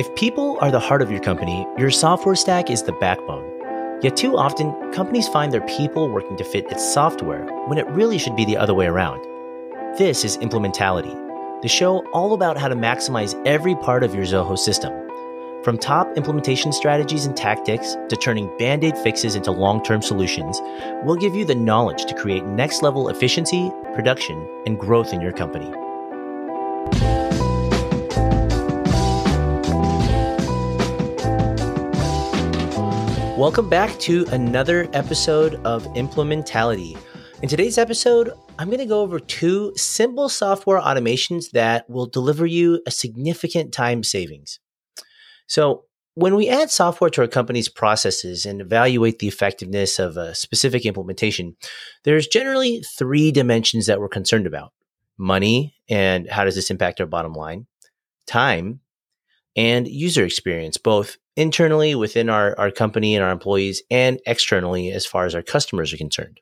If people are the heart of your company, your software stack is the backbone. Yet too often, companies find their people working to fit its software when it really should be the other way around. This is Implementality, the show all about how to maximize every part of your Zoho system. From top implementation strategies and tactics to turning band aid fixes into long term solutions, we'll give you the knowledge to create next level efficiency, production, and growth in your company. Welcome back to another episode of Implementality. In today's episode, I'm going to go over two simple software automations that will deliver you a significant time savings. So, when we add software to our company's processes and evaluate the effectiveness of a specific implementation, there's generally three dimensions that we're concerned about money and how does this impact our bottom line, time, and user experience, both internally within our, our company and our employees and externally as far as our customers are concerned.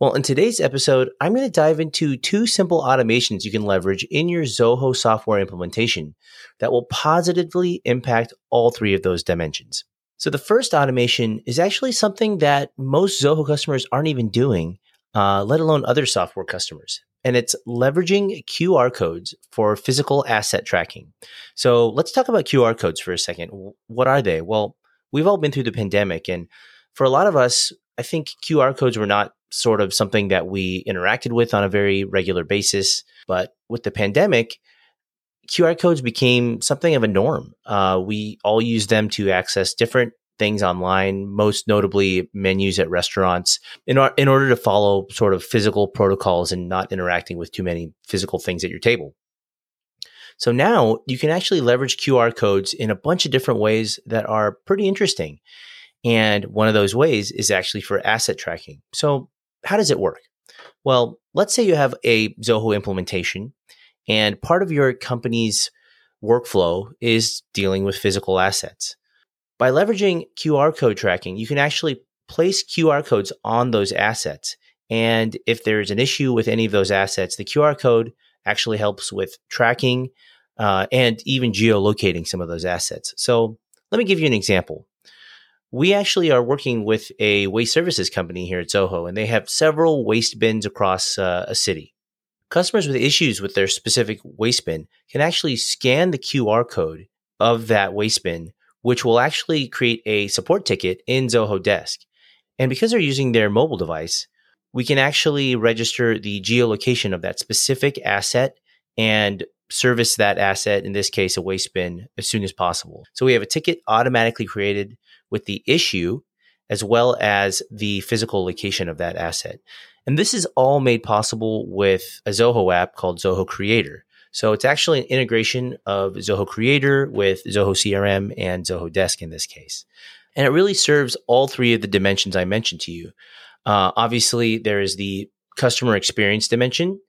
Well, in today's episode, I'm going to dive into two simple automations you can leverage in your Zoho software implementation that will positively impact all three of those dimensions. So, the first automation is actually something that most Zoho customers aren't even doing, uh, let alone other software customers and it's leveraging QR codes for physical asset tracking. So let's talk about QR codes for a second. What are they? Well, we've all been through the pandemic, and for a lot of us, I think QR codes were not sort of something that we interacted with on a very regular basis. But with the pandemic, QR codes became something of a norm. Uh, we all use them to access different things online, most notably menus at restaurants, in, or, in order to follow sort of physical protocols and not interacting with too many physical things at your table. So now you can actually leverage QR codes in a bunch of different ways that are pretty interesting. And one of those ways is actually for asset tracking. So, how does it work? Well, let's say you have a Zoho implementation, and part of your company's workflow is dealing with physical assets. By leveraging QR code tracking, you can actually place QR codes on those assets. And if there's an issue with any of those assets, the QR code actually helps with tracking uh, and even geolocating some of those assets. So let me give you an example. We actually are working with a waste services company here at Zoho, and they have several waste bins across uh, a city. Customers with issues with their specific waste bin can actually scan the QR code of that waste bin which will actually create a support ticket in Zoho Desk. And because they're using their mobile device, we can actually register the geolocation of that specific asset and service that asset, in this case, a waste bin, as soon as possible. So we have a ticket automatically created with the issue as well as the physical location of that asset. And this is all made possible with a Zoho app called Zoho Creator. So it's actually an integration of Zoho Creator with Zoho CRM and Zoho Desk in this case. And it really serves all three of the dimensions I mentioned to you. Uh, obviously, there is the customer experience dimension,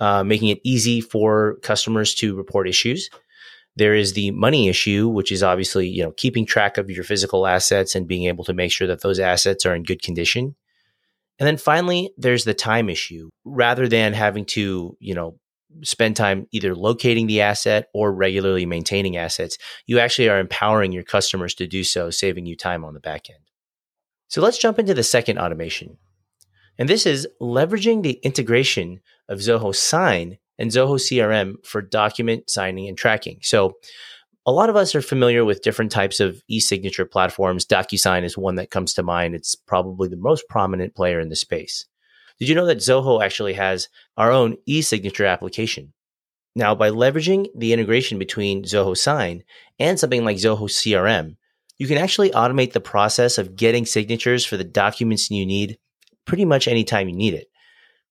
uh, making it easy for customers to report issues. There is the money issue, which is obviously you know keeping track of your physical assets and being able to make sure that those assets are in good condition. And then finally, there's the time issue. Rather than having to, you know, spend time either locating the asset or regularly maintaining assets, you actually are empowering your customers to do so, saving you time on the back end. So let's jump into the second automation. And this is leveraging the integration of Zoho Sign and Zoho CRM for document signing and tracking. So a lot of us are familiar with different types of e-signature platforms. DocuSign is one that comes to mind. It's probably the most prominent player in the space. Did you know that Zoho actually has our own e-signature application? Now, by leveraging the integration between Zoho Sign and something like Zoho CRM, you can actually automate the process of getting signatures for the documents you need pretty much anytime you need it.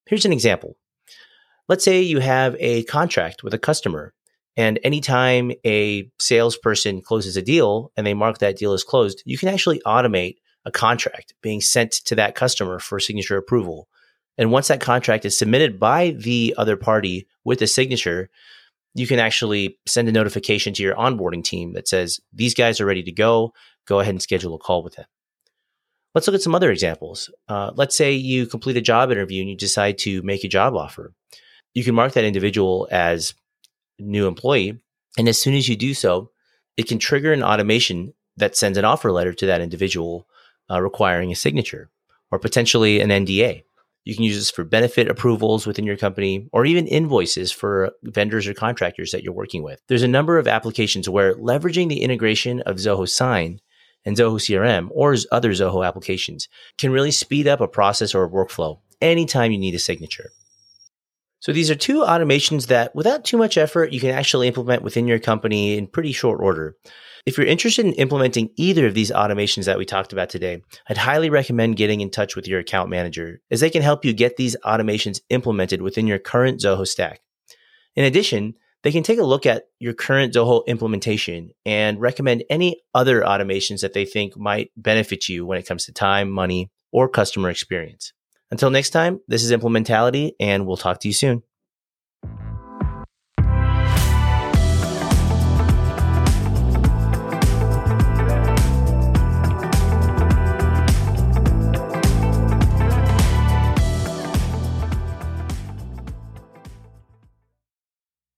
Here's an example. Let's say you have a contract with a customer, and anytime a salesperson closes a deal and they mark that deal as closed, you can actually automate a contract being sent to that customer for signature approval and once that contract is submitted by the other party with a signature, you can actually send a notification to your onboarding team that says, these guys are ready to go. Go ahead and schedule a call with them. Let's look at some other examples. Uh, let's say you complete a job interview and you decide to make a job offer. You can mark that individual as new employee. And as soon as you do so, it can trigger an automation that sends an offer letter to that individual uh, requiring a signature or potentially an NDA. You can use this for benefit approvals within your company or even invoices for vendors or contractors that you're working with. There's a number of applications where leveraging the integration of Zoho Sign and Zoho CRM or other Zoho applications can really speed up a process or a workflow anytime you need a signature. So these are two automations that without too much effort, you can actually implement within your company in pretty short order. If you're interested in implementing either of these automations that we talked about today, I'd highly recommend getting in touch with your account manager as they can help you get these automations implemented within your current Zoho stack. In addition, they can take a look at your current Zoho implementation and recommend any other automations that they think might benefit you when it comes to time, money, or customer experience. Until next time, this is Implementality, and we'll talk to you soon.